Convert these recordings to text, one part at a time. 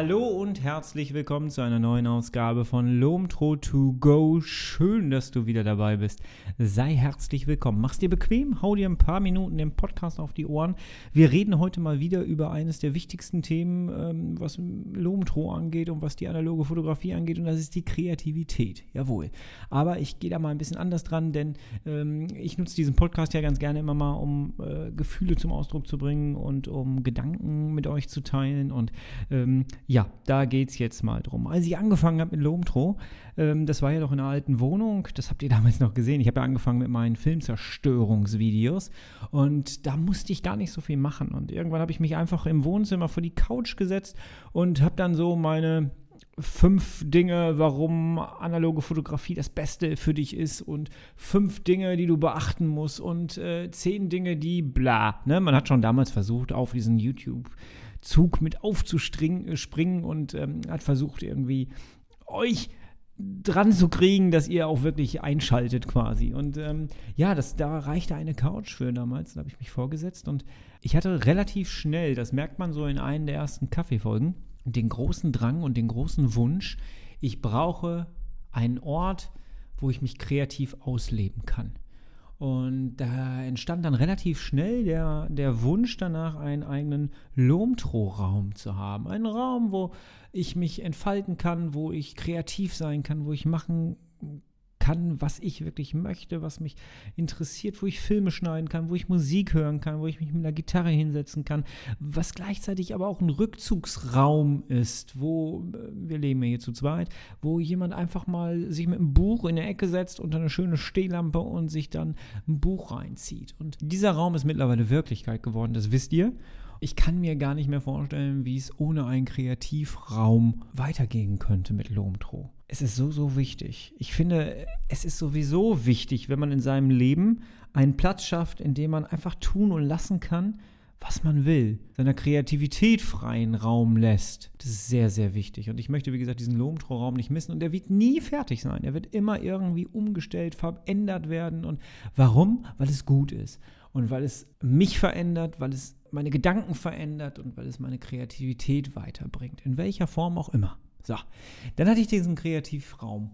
Hallo und herzlich willkommen zu einer neuen Ausgabe von Lomtro to go. Schön, dass du wieder dabei bist. Sei herzlich willkommen. Mach's dir bequem, hau dir ein paar Minuten den Podcast auf die Ohren. Wir reden heute mal wieder über eines der wichtigsten Themen, ähm, was Lomtro angeht und was die analoge Fotografie angeht, und das ist die Kreativität. Jawohl. Aber ich gehe da mal ein bisschen anders dran, denn ähm, ich nutze diesen Podcast ja ganz gerne immer mal, um äh, Gefühle zum Ausdruck zu bringen und um Gedanken mit euch zu teilen und ähm, ja, da geht es jetzt mal drum. Als ich angefangen habe mit Lomtro, ähm, das war ja noch in einer alten Wohnung, das habt ihr damals noch gesehen. Ich habe ja angefangen mit meinen Filmzerstörungsvideos und da musste ich gar nicht so viel machen. Und irgendwann habe ich mich einfach im Wohnzimmer vor die Couch gesetzt und habe dann so meine fünf Dinge, warum analoge Fotografie das Beste für dich ist und fünf Dinge, die du beachten musst und äh, zehn Dinge, die bla. Ne? Man hat schon damals versucht, auf diesen YouTube Zug mit aufzuspringen äh, und ähm, hat versucht, irgendwie euch dran zu kriegen, dass ihr auch wirklich einschaltet quasi. Und ähm, ja, das, da reichte eine Couch für damals. Da habe ich mich vorgesetzt und ich hatte relativ schnell, das merkt man so in einer der ersten Kaffeefolgen, den großen Drang und den großen Wunsch, ich brauche einen Ort, wo ich mich kreativ ausleben kann. Und da entstand dann relativ schnell der, der Wunsch danach, einen eigenen Lomtro-Raum zu haben. Einen Raum, wo ich mich entfalten kann, wo ich kreativ sein kann, wo ich machen kann, was ich wirklich möchte, was mich interessiert, wo ich Filme schneiden kann, wo ich Musik hören kann, wo ich mich mit einer Gitarre hinsetzen kann, was gleichzeitig aber auch ein Rückzugsraum ist, wo äh, wir leben ja hier zu zweit, wo jemand einfach mal sich mit einem Buch in der Ecke setzt unter eine schöne Stehlampe und sich dann ein Buch reinzieht. Und dieser Raum ist mittlerweile Wirklichkeit geworden, das wisst ihr. Ich kann mir gar nicht mehr vorstellen, wie es ohne einen Kreativraum weitergehen könnte mit Lomtro. Es ist so, so wichtig. Ich finde, es ist sowieso wichtig, wenn man in seinem Leben einen Platz schafft, in dem man einfach tun und lassen kann, was man will, seiner Kreativität freien Raum lässt. Das ist sehr, sehr wichtig. Und ich möchte, wie gesagt, diesen Lomtro-Raum nicht missen. Und der wird nie fertig sein. Er wird immer irgendwie umgestellt, verändert werden. Und warum? Weil es gut ist. Und weil es mich verändert, weil es meine Gedanken verändert und weil es meine Kreativität weiterbringt. In welcher Form auch immer. So, dann hatte ich diesen Kreativraum.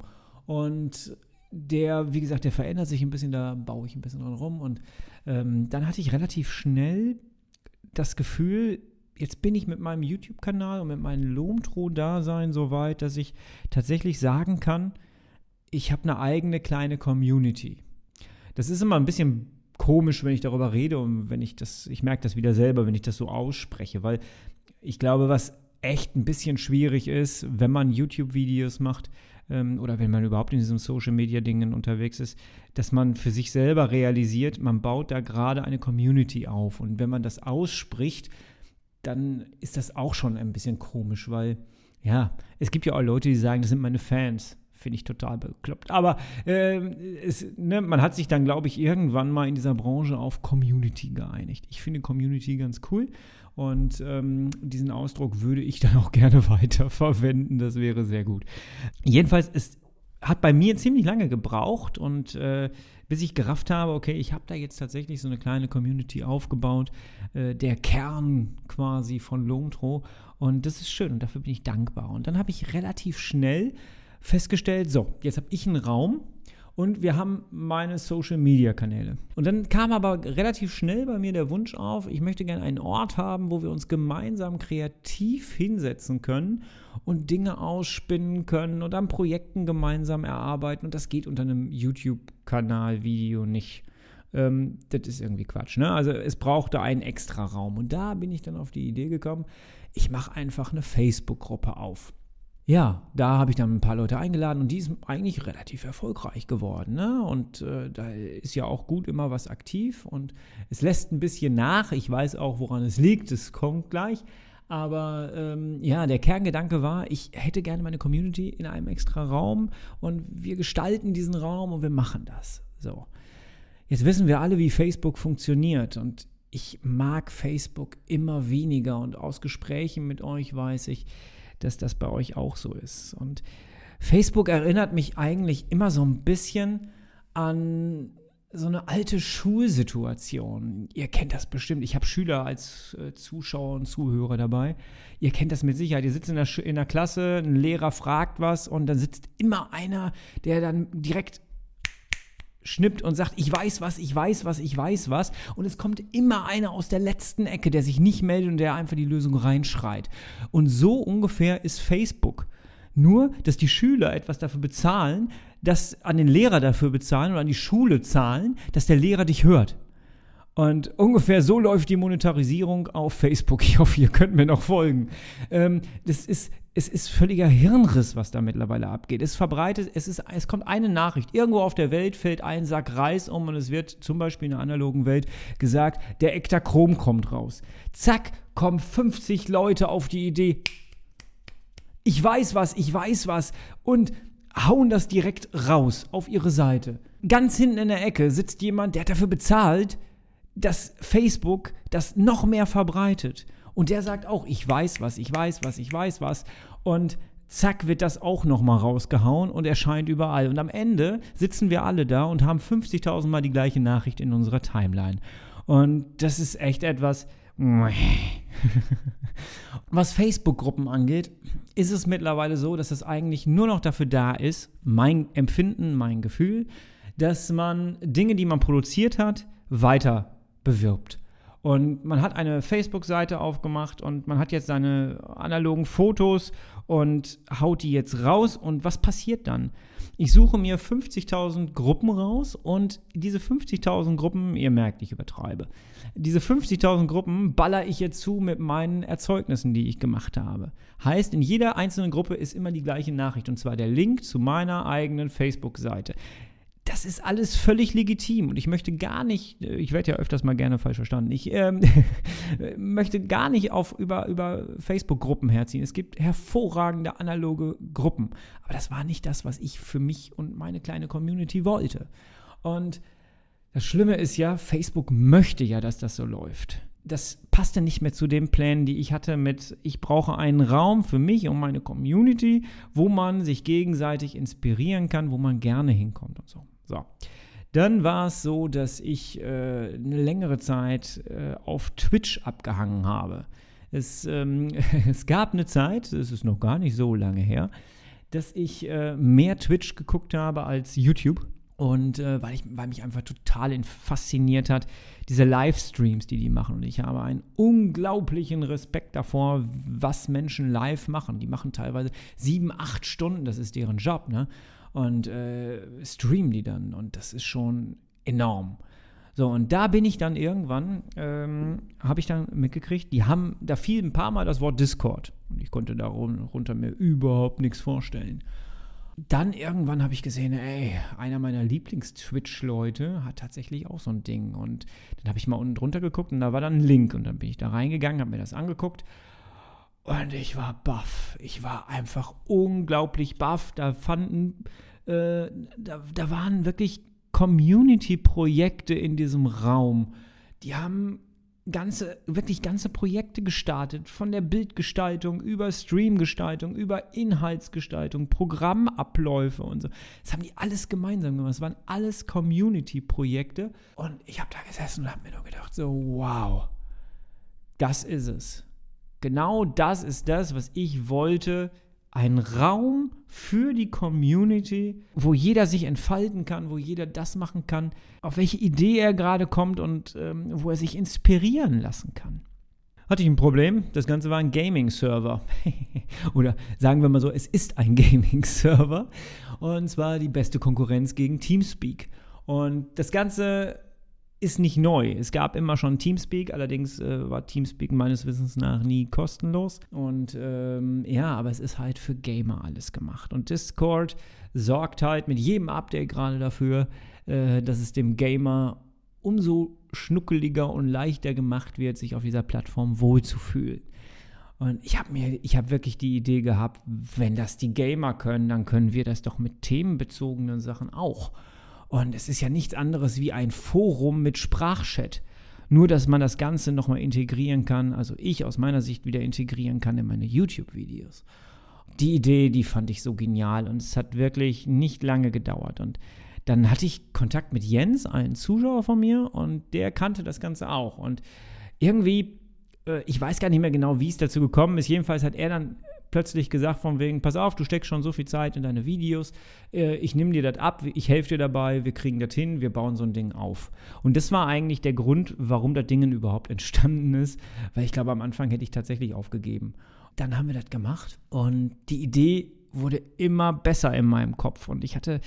Und der, wie gesagt, der verändert sich ein bisschen, da baue ich ein bisschen dran rum. Und ähm, dann hatte ich relativ schnell das Gefühl, jetzt bin ich mit meinem YouTube-Kanal und mit meinem Lomtro-Dasein so weit, dass ich tatsächlich sagen kann, ich habe eine eigene kleine Community. Das ist immer ein bisschen komisch, wenn ich darüber rede und wenn ich das, ich merke das wieder selber, wenn ich das so ausspreche, weil ich glaube, was echt ein bisschen schwierig ist, wenn man YouTube-Videos macht ähm, oder wenn man überhaupt in diesem Social-Media-Dingen unterwegs ist, dass man für sich selber realisiert, man baut da gerade eine Community auf und wenn man das ausspricht, dann ist das auch schon ein bisschen komisch, weil ja, es gibt ja auch Leute, die sagen, das sind meine Fans. Finde ich total bekloppt. Aber äh, es, ne, man hat sich dann, glaube ich, irgendwann mal in dieser Branche auf Community geeinigt. Ich finde Community ganz cool und ähm, diesen Ausdruck würde ich dann auch gerne weiter verwenden. Das wäre sehr gut. Jedenfalls ist hat bei mir ziemlich lange gebraucht und äh, bis ich gerafft habe, okay, ich habe da jetzt tatsächlich so eine kleine Community aufgebaut, äh, der Kern quasi von Lomtro und das ist schön und dafür bin ich dankbar. Und dann habe ich relativ schnell festgestellt, so, jetzt habe ich einen Raum und wir haben meine Social-Media-Kanäle. Und dann kam aber relativ schnell bei mir der Wunsch auf, ich möchte gerne einen Ort haben, wo wir uns gemeinsam kreativ hinsetzen können und Dinge ausspinnen können und an Projekten gemeinsam erarbeiten. Und das geht unter einem YouTube-Kanal-Video nicht. Ähm, das ist irgendwie Quatsch. Ne? Also es brauchte einen extra Raum. Und da bin ich dann auf die Idee gekommen, ich mache einfach eine Facebook-Gruppe auf ja, da habe ich dann ein paar Leute eingeladen und die ist eigentlich relativ erfolgreich geworden. Ne? Und äh, da ist ja auch gut immer was aktiv und es lässt ein bisschen nach. Ich weiß auch, woran es liegt, es kommt gleich. Aber ähm, ja, der Kerngedanke war, ich hätte gerne meine Community in einem extra Raum und wir gestalten diesen Raum und wir machen das. So. Jetzt wissen wir alle, wie Facebook funktioniert und ich mag Facebook immer weniger und aus Gesprächen mit euch weiß ich, dass das bei euch auch so ist. Und Facebook erinnert mich eigentlich immer so ein bisschen an so eine alte Schulsituation. Ihr kennt das bestimmt. Ich habe Schüler als äh, Zuschauer und Zuhörer dabei. Ihr kennt das mit Sicherheit. Ihr sitzt in der, in der Klasse, ein Lehrer fragt was und dann sitzt immer einer, der dann direkt schnippt und sagt, ich weiß was, ich weiß was, ich weiß was. Und es kommt immer einer aus der letzten Ecke, der sich nicht meldet und der einfach die Lösung reinschreit. Und so ungefähr ist Facebook. Nur, dass die Schüler etwas dafür bezahlen, dass an den Lehrer dafür bezahlen oder an die Schule zahlen, dass der Lehrer dich hört. Und ungefähr so läuft die Monetarisierung auf Facebook. Ich hoffe, ihr könnt mir noch folgen. Ähm, das ist, es ist völliger Hirnriss, was da mittlerweile abgeht. Es verbreitet, es, ist, es kommt eine Nachricht. Irgendwo auf der Welt fällt ein Sack Reis um und es wird zum Beispiel in der analogen Welt gesagt, der Ektachrom kommt raus. Zack, kommen 50 Leute auf die Idee, ich weiß was, ich weiß was und hauen das direkt raus auf ihre Seite. Ganz hinten in der Ecke sitzt jemand, der hat dafür bezahlt, dass Facebook das noch mehr verbreitet. Und der sagt auch, ich weiß was, ich weiß was, ich weiß was. Und zack wird das auch nochmal rausgehauen und erscheint überall. Und am Ende sitzen wir alle da und haben 50.000 Mal die gleiche Nachricht in unserer Timeline. Und das ist echt etwas. Was Facebook-Gruppen angeht, ist es mittlerweile so, dass es eigentlich nur noch dafür da ist, mein Empfinden, mein Gefühl, dass man Dinge, die man produziert hat, weiter bewirbt. Und man hat eine Facebook-Seite aufgemacht und man hat jetzt seine analogen Fotos und haut die jetzt raus. Und was passiert dann? Ich suche mir 50.000 Gruppen raus und diese 50.000 Gruppen, ihr merkt, ich übertreibe, diese 50.000 Gruppen baller ich jetzt zu mit meinen Erzeugnissen, die ich gemacht habe. Heißt, in jeder einzelnen Gruppe ist immer die gleiche Nachricht und zwar der Link zu meiner eigenen Facebook-Seite das ist alles völlig legitim und ich möchte gar nicht, ich werde ja öfters mal gerne falsch verstanden, ich ähm, möchte gar nicht auf, über, über Facebook-Gruppen herziehen. Es gibt hervorragende analoge Gruppen, aber das war nicht das, was ich für mich und meine kleine Community wollte. Und das Schlimme ist ja, Facebook möchte ja, dass das so läuft. Das passte nicht mehr zu den Plänen, die ich hatte mit, ich brauche einen Raum für mich und meine Community, wo man sich gegenseitig inspirieren kann, wo man gerne hinkommt und so. So. Dann war es so, dass ich äh, eine längere Zeit äh, auf Twitch abgehangen habe. Es, ähm, es, gab eine Zeit, es ist noch gar nicht so lange her, dass ich äh, mehr Twitch geguckt habe als YouTube. Und äh, weil, ich, weil mich einfach total fasziniert hat, diese Livestreams, die die machen. Und ich habe einen unglaublichen Respekt davor, was Menschen live machen. Die machen teilweise sieben, acht Stunden, das ist deren Job. Ne? Und äh, streamen die dann. Und das ist schon enorm. So, und da bin ich dann irgendwann, ähm, habe ich dann mitgekriegt, die haben, da fiel ein paar Mal das Wort Discord. Und ich konnte darunter mir überhaupt nichts vorstellen. Dann irgendwann habe ich gesehen, ey, einer meiner Lieblings-Twitch-Leute hat tatsächlich auch so ein Ding. Und dann habe ich mal unten drunter geguckt und da war dann ein Link. Und dann bin ich da reingegangen, habe mir das angeguckt und ich war baff. Ich war einfach unglaublich baff. Da fanden, äh, da, da waren wirklich Community-Projekte in diesem Raum. Die haben ganze, wirklich ganze Projekte gestartet, von der Bildgestaltung über Streamgestaltung, über Inhaltsgestaltung, Programmabläufe und so. Das haben die alles gemeinsam gemacht. Das waren alles Community-Projekte. Und ich habe da gesessen und habe mir nur gedacht, so, wow, das ist es. Genau das ist das, was ich wollte. Ein Raum für die Community, wo jeder sich entfalten kann, wo jeder das machen kann, auf welche Idee er gerade kommt und ähm, wo er sich inspirieren lassen kann. Hatte ich ein Problem. Das Ganze war ein Gaming-Server. Oder sagen wir mal so, es ist ein Gaming-Server. Und zwar die beste Konkurrenz gegen Teamspeak. Und das Ganze ist nicht neu. Es gab immer schon Teamspeak, allerdings äh, war Teamspeak meines Wissens nach nie kostenlos. Und ähm, ja, aber es ist halt für Gamer alles gemacht. Und Discord sorgt halt mit jedem Update gerade dafür, äh, dass es dem Gamer umso schnuckeliger und leichter gemacht wird, sich auf dieser Plattform wohlzufühlen. Und ich habe mir, ich habe wirklich die Idee gehabt, wenn das die Gamer können, dann können wir das doch mit themenbezogenen Sachen auch. Und es ist ja nichts anderes wie ein Forum mit Sprachchat. Nur, dass man das Ganze nochmal integrieren kann, also ich aus meiner Sicht wieder integrieren kann in meine YouTube-Videos. Die Idee, die fand ich so genial und es hat wirklich nicht lange gedauert. Und dann hatte ich Kontakt mit Jens, einem Zuschauer von mir, und der kannte das Ganze auch. Und irgendwie, äh, ich weiß gar nicht mehr genau, wie es dazu gekommen ist. Jedenfalls hat er dann plötzlich gesagt von wegen, pass auf, du steckst schon so viel Zeit in deine Videos, äh, ich nehme dir das ab, ich helfe dir dabei, wir kriegen das hin, wir bauen so ein Ding auf. Und das war eigentlich der Grund, warum das Ding überhaupt entstanden ist, weil ich glaube, am Anfang hätte ich tatsächlich aufgegeben. Dann haben wir das gemacht und die Idee wurde immer besser in meinem Kopf und ich hatte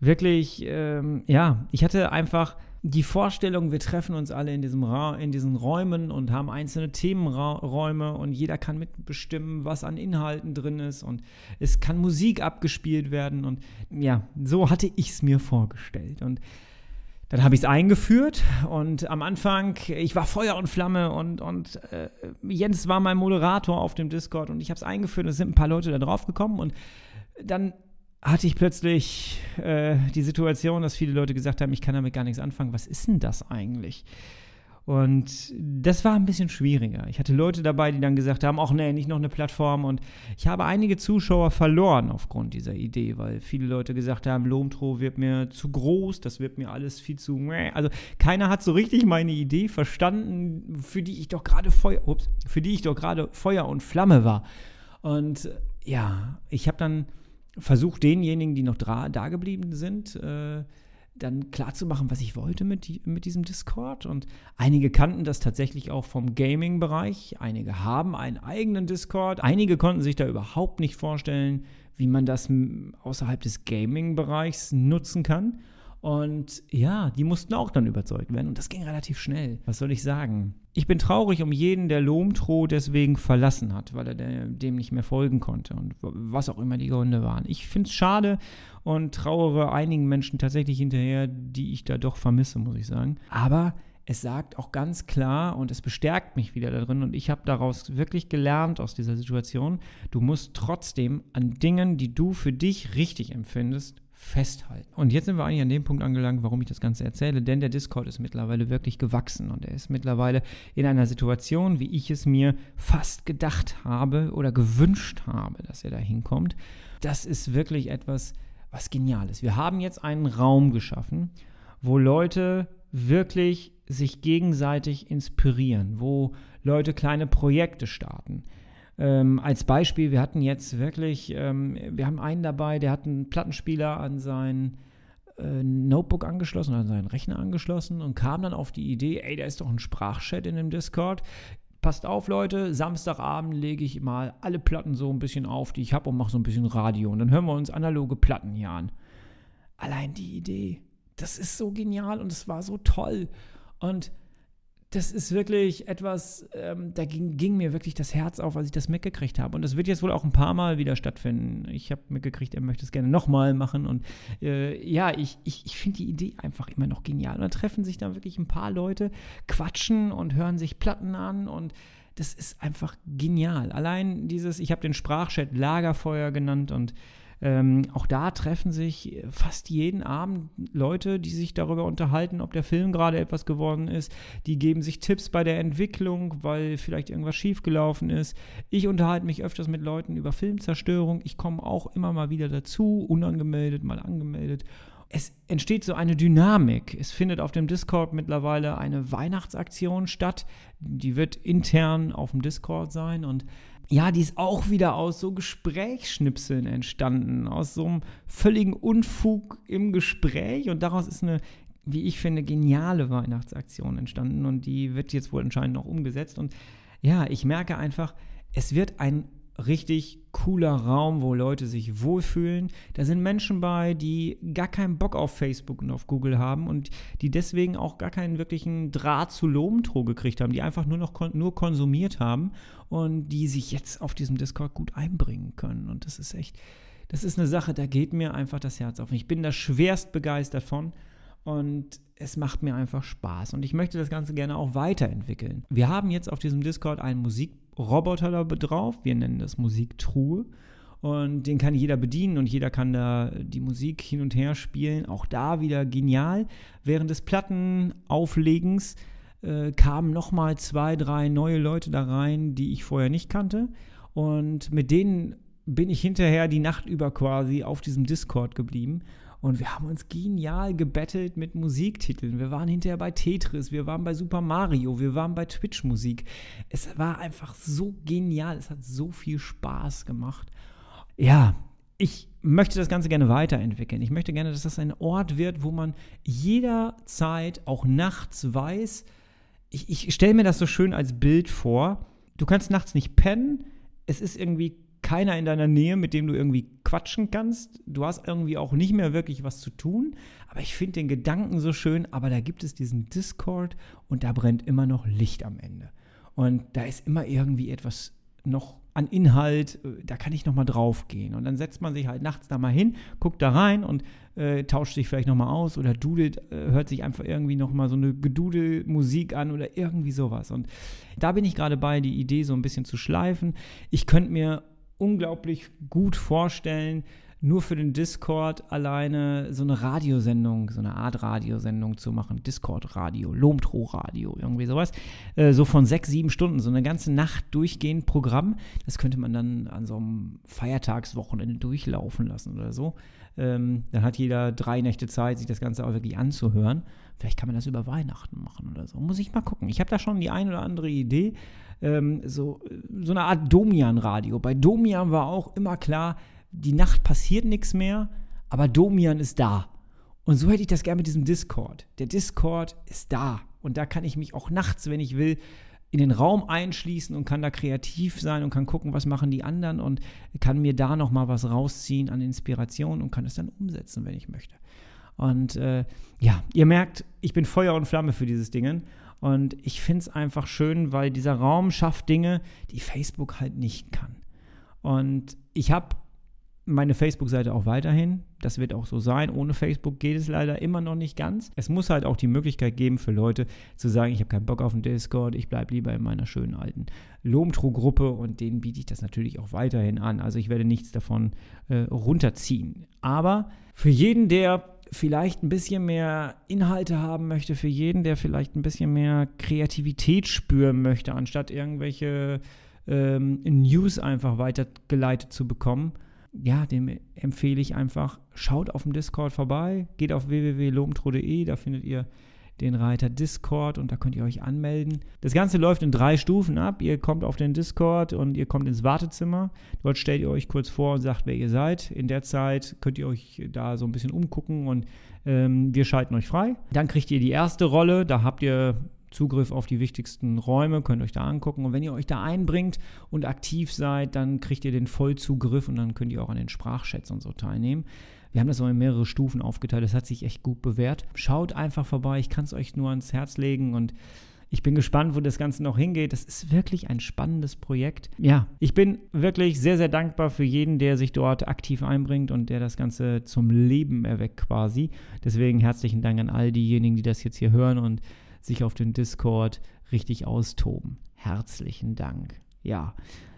wirklich, ähm, ja, ich hatte einfach die Vorstellung, wir treffen uns alle in, diesem Ra in diesen Räumen und haben einzelne Themenräume und jeder kann mitbestimmen, was an Inhalten drin ist und es kann Musik abgespielt werden und ja, so hatte ich es mir vorgestellt und dann habe ich es eingeführt und am Anfang, ich war Feuer und Flamme und, und äh, Jens war mein Moderator auf dem Discord und ich habe es eingeführt und es sind ein paar Leute da drauf gekommen und dann hatte ich plötzlich äh, die Situation, dass viele Leute gesagt haben, ich kann damit gar nichts anfangen. Was ist denn das eigentlich? Und das war ein bisschen schwieriger. Ich hatte Leute dabei, die dann gesagt haben, ach nee, nicht noch eine Plattform. Und ich habe einige Zuschauer verloren aufgrund dieser Idee, weil viele Leute gesagt haben, Lomtro wird mir zu groß, das wird mir alles viel zu... Also keiner hat so richtig meine Idee verstanden, für die ich doch gerade Feuer, ups, für die ich doch gerade Feuer und Flamme war. Und ja, ich habe dann versucht denjenigen, die noch da, da geblieben sind, äh, dann klarzumachen, was ich wollte mit, mit diesem Discord. Und einige kannten das tatsächlich auch vom Gaming-Bereich. Einige haben einen eigenen Discord. Einige konnten sich da überhaupt nicht vorstellen, wie man das außerhalb des Gaming-Bereichs nutzen kann. Und ja, die mussten auch dann überzeugt werden. Und das ging relativ schnell. Was soll ich sagen? Ich bin traurig um jeden, der Lomtro deswegen verlassen hat, weil er dem nicht mehr folgen konnte und was auch immer die Gründe waren. Ich finde es schade und trauere einigen Menschen tatsächlich hinterher, die ich da doch vermisse, muss ich sagen. Aber es sagt auch ganz klar und es bestärkt mich wieder darin und ich habe daraus wirklich gelernt aus dieser Situation, du musst trotzdem an Dingen, die du für dich richtig empfindest, festhalten. Und jetzt sind wir eigentlich an dem Punkt angelangt, warum ich das Ganze erzähle, denn der Discord ist mittlerweile wirklich gewachsen und er ist mittlerweile in einer Situation, wie ich es mir fast gedacht habe oder gewünscht habe, dass er da hinkommt. Das ist wirklich etwas, was genial ist. Wir haben jetzt einen Raum geschaffen, wo Leute wirklich sich gegenseitig inspirieren, wo Leute kleine Projekte starten, ähm, als Beispiel, wir hatten jetzt wirklich, ähm, wir haben einen dabei, der hat einen Plattenspieler an sein äh, Notebook angeschlossen, an seinen Rechner angeschlossen und kam dann auf die Idee, ey, da ist doch ein Sprachchat in dem Discord. Passt auf, Leute, Samstagabend lege ich mal alle Platten so ein bisschen auf, die ich habe und mache so ein bisschen Radio. Und dann hören wir uns analoge Platten hier an. Allein die Idee, das ist so genial und es war so toll. Und das ist wirklich etwas, ähm, da ging, ging, mir wirklich das Herz auf, als ich das mitgekriegt habe. Und das wird jetzt wohl auch ein paar Mal wieder stattfinden. Ich habe mitgekriegt, er möchte es gerne nochmal machen. Und äh, ja, ich, ich, ich finde die Idee einfach immer noch genial. Und dann treffen sich da wirklich ein paar Leute, quatschen und hören sich Platten an und das ist einfach genial. Allein dieses, ich habe den Sprachchat Lagerfeuer genannt und ähm, auch da treffen sich fast jeden Abend Leute, die sich darüber unterhalten, ob der Film gerade etwas geworden ist. Die geben sich Tipps bei der Entwicklung, weil vielleicht irgendwas schiefgelaufen ist. Ich unterhalte mich öfters mit Leuten über Filmzerstörung. Ich komme auch immer mal wieder dazu, unangemeldet, mal angemeldet es entsteht so eine Dynamik. Es findet auf dem Discord mittlerweile eine Weihnachtsaktion statt. Die wird intern auf dem Discord sein und ja, die ist auch wieder aus so Gesprächsschnipseln entstanden, aus so einem völligen Unfug im Gespräch und daraus ist eine, wie ich finde, geniale Weihnachtsaktion entstanden und die wird jetzt wohl anscheinend noch umgesetzt und ja, ich merke einfach, es wird ein richtig cooler Raum, wo Leute sich wohlfühlen. Da sind Menschen bei, die gar keinen Bock auf Facebook und auf Google haben und die deswegen auch gar keinen wirklichen Draht zu Lomtro gekriegt haben, die einfach nur noch kon nur konsumiert haben und die sich jetzt auf diesem Discord gut einbringen können. Und das ist echt, das ist eine Sache, da geht mir einfach das Herz auf. Ich bin da schwerst begeistert von und es macht mir einfach Spaß und ich möchte das Ganze gerne auch weiterentwickeln. Wir haben jetzt auf diesem Discord einen Musikroboter da drauf, wir nennen das Musiktruhe und den kann jeder bedienen und jeder kann da die Musik hin und her spielen. Auch da wieder genial. Während des Plattenauflegens äh, kamen nochmal zwei, drei neue Leute da rein, die ich vorher nicht kannte und mit denen bin ich hinterher die Nacht über quasi auf diesem Discord geblieben Und wir haben uns genial gebettelt mit Musiktiteln. Wir waren hinterher bei Tetris, wir waren bei Super Mario, wir waren bei Twitch-Musik. Es war einfach so genial. Es hat so viel Spaß gemacht. Ja, ich möchte das Ganze gerne weiterentwickeln. Ich möchte gerne, dass das ein Ort wird, wo man jederzeit, auch nachts weiß, ich, ich stelle mir das so schön als Bild vor. Du kannst nachts nicht pennen. Es ist irgendwie keiner in deiner Nähe, mit dem du irgendwie quatschen kannst. Du hast irgendwie auch nicht mehr wirklich was zu tun. Aber ich finde den Gedanken so schön. Aber da gibt es diesen Discord und da brennt immer noch Licht am Ende. Und da ist immer irgendwie etwas noch an Inhalt, äh, da kann ich nochmal drauf gehen. Und dann setzt man sich halt nachts da mal hin, guckt da rein und äh, tauscht sich vielleicht nochmal aus oder dudelt, äh, hört sich einfach irgendwie nochmal so eine Gedudel-Musik an oder irgendwie sowas. Und da bin ich gerade bei, die Idee so ein bisschen zu schleifen. Ich könnte mir unglaublich gut vorstellen, nur für den Discord alleine so eine Radiosendung, so eine Art Radiosendung zu machen. Discord-Radio, Lomtro-Radio, irgendwie sowas. Äh, so von sechs, sieben Stunden, so eine ganze Nacht durchgehend Programm. Das könnte man dann an so einem Feiertagswochenende durchlaufen lassen oder so. Ähm, dann hat jeder drei Nächte Zeit, sich das Ganze auch wirklich anzuhören. Vielleicht kann man das über Weihnachten machen oder so. Muss ich mal gucken. Ich habe da schon die ein oder andere Idee. Ähm, so, so eine Art Domian-Radio. Bei Domian war auch immer klar, die Nacht passiert nichts mehr, aber Domian ist da. Und so hätte ich das gerne mit diesem Discord. Der Discord ist da. Und da kann ich mich auch nachts, wenn ich will, in den Raum einschließen und kann da kreativ sein und kann gucken, was machen die anderen und kann mir da nochmal was rausziehen an Inspiration und kann es dann umsetzen, wenn ich möchte. Und äh, ja, ihr merkt, ich bin Feuer und Flamme für dieses Ding. Und ich finde es einfach schön, weil dieser Raum schafft Dinge, die Facebook halt nicht kann. Und ich habe meine Facebook-Seite auch weiterhin. Das wird auch so sein. Ohne Facebook geht es leider immer noch nicht ganz. Es muss halt auch die Möglichkeit geben für Leute zu sagen, ich habe keinen Bock auf den Discord, ich bleibe lieber in meiner schönen alten Lomtro-Gruppe und denen biete ich das natürlich auch weiterhin an. Also ich werde nichts davon äh, runterziehen. Aber für jeden, der vielleicht ein bisschen mehr Inhalte haben möchte, für jeden, der vielleicht ein bisschen mehr Kreativität spüren möchte, anstatt irgendwelche ähm, News einfach weitergeleitet zu bekommen, ja, dem empfehle ich einfach, schaut auf dem Discord vorbei, geht auf www.lomtro.de, da findet ihr den Reiter Discord und da könnt ihr euch anmelden. Das Ganze läuft in drei Stufen ab. Ihr kommt auf den Discord und ihr kommt ins Wartezimmer. Dort stellt ihr euch kurz vor und sagt, wer ihr seid. In der Zeit könnt ihr euch da so ein bisschen umgucken und ähm, wir schalten euch frei. Dann kriegt ihr die erste Rolle. Da habt ihr Zugriff auf die wichtigsten Räume, könnt euch da angucken. Und wenn ihr euch da einbringt und aktiv seid, dann kriegt ihr den Vollzugriff und dann könnt ihr auch an den Sprachchats und so teilnehmen. Wir haben das auch in mehrere Stufen aufgeteilt. Das hat sich echt gut bewährt. Schaut einfach vorbei. Ich kann es euch nur ans Herz legen und ich bin gespannt, wo das Ganze noch hingeht. Das ist wirklich ein spannendes Projekt. Ja, ich bin wirklich sehr, sehr dankbar für jeden, der sich dort aktiv einbringt und der das Ganze zum Leben erweckt quasi. Deswegen herzlichen Dank an all diejenigen, die das jetzt hier hören und sich auf den Discord richtig austoben. Herzlichen Dank. Ja,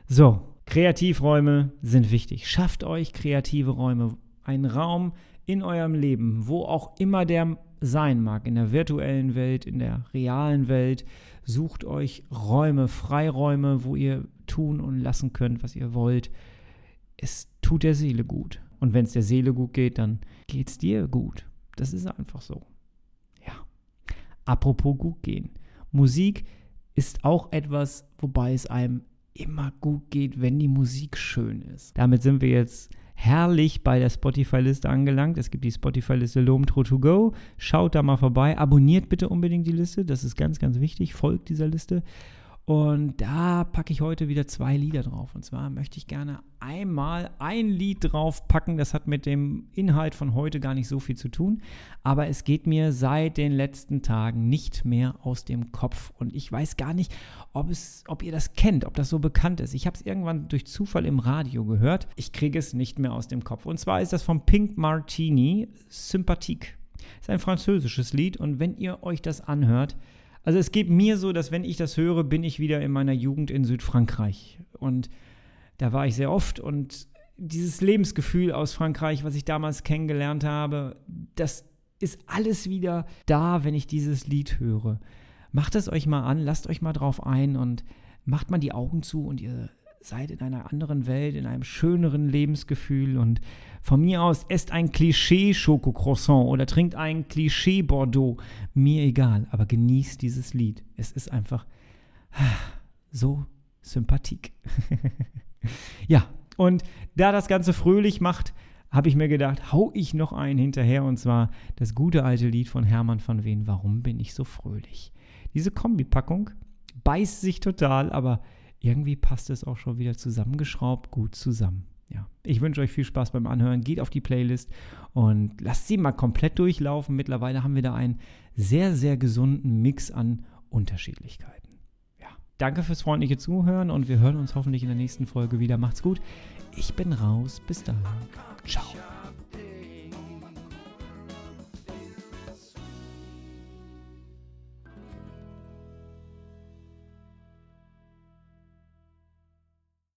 so, Kreativräume sind wichtig. Schafft euch kreative Räume. Ein Raum in eurem Leben, wo auch immer der sein mag, in der virtuellen Welt, in der realen Welt. Sucht euch Räume, Freiräume, wo ihr tun und lassen könnt, was ihr wollt. Es tut der Seele gut. Und wenn es der Seele gut geht, dann geht es dir gut. Das ist einfach so. Apropos gut gehen. Musik ist auch etwas, wobei es einem immer gut geht, wenn die Musik schön ist. Damit sind wir jetzt herrlich bei der Spotify-Liste angelangt. Es gibt die Spotify-Liste Lomtro to go. Schaut da mal vorbei. Abonniert bitte unbedingt die Liste. Das ist ganz, ganz wichtig. Folgt dieser Liste. Und da packe ich heute wieder zwei Lieder drauf. Und zwar möchte ich gerne einmal ein Lied drauf packen. Das hat mit dem Inhalt von heute gar nicht so viel zu tun. Aber es geht mir seit den letzten Tagen nicht mehr aus dem Kopf. Und ich weiß gar nicht, ob, es, ob ihr das kennt, ob das so bekannt ist. Ich habe es irgendwann durch Zufall im Radio gehört. Ich kriege es nicht mehr aus dem Kopf. Und zwar ist das von Pink Martini, Sympathique. Ist ein französisches Lied. Und wenn ihr euch das anhört, also es geht mir so, dass wenn ich das höre, bin ich wieder in meiner Jugend in Südfrankreich. Und da war ich sehr oft und dieses Lebensgefühl aus Frankreich, was ich damals kennengelernt habe, das ist alles wieder da, wenn ich dieses Lied höre. Macht es euch mal an, lasst euch mal drauf ein und macht mal die Augen zu und ihr seid in einer anderen Welt, in einem schöneren Lebensgefühl und von mir aus esst ein Klischee-Schokocroissant oder trinkt ein Klischee-Bordeaux. Mir egal, aber genießt dieses Lied. Es ist einfach so sympathiek. ja, und da das Ganze fröhlich macht, habe ich mir gedacht, hau ich noch einen hinterher und zwar das gute alte Lied von Hermann von Wehen, Warum bin ich so fröhlich? Diese Kombipackung beißt sich total, aber irgendwie passt es auch schon wieder zusammengeschraubt gut zusammen. Ja, ich wünsche euch viel Spaß beim Anhören. Geht auf die Playlist und lasst sie mal komplett durchlaufen. Mittlerweile haben wir da einen sehr, sehr gesunden Mix an Unterschiedlichkeiten. Ja, danke fürs freundliche Zuhören und wir hören uns hoffentlich in der nächsten Folge wieder. Macht's gut. Ich bin raus. Bis dann. Ciao.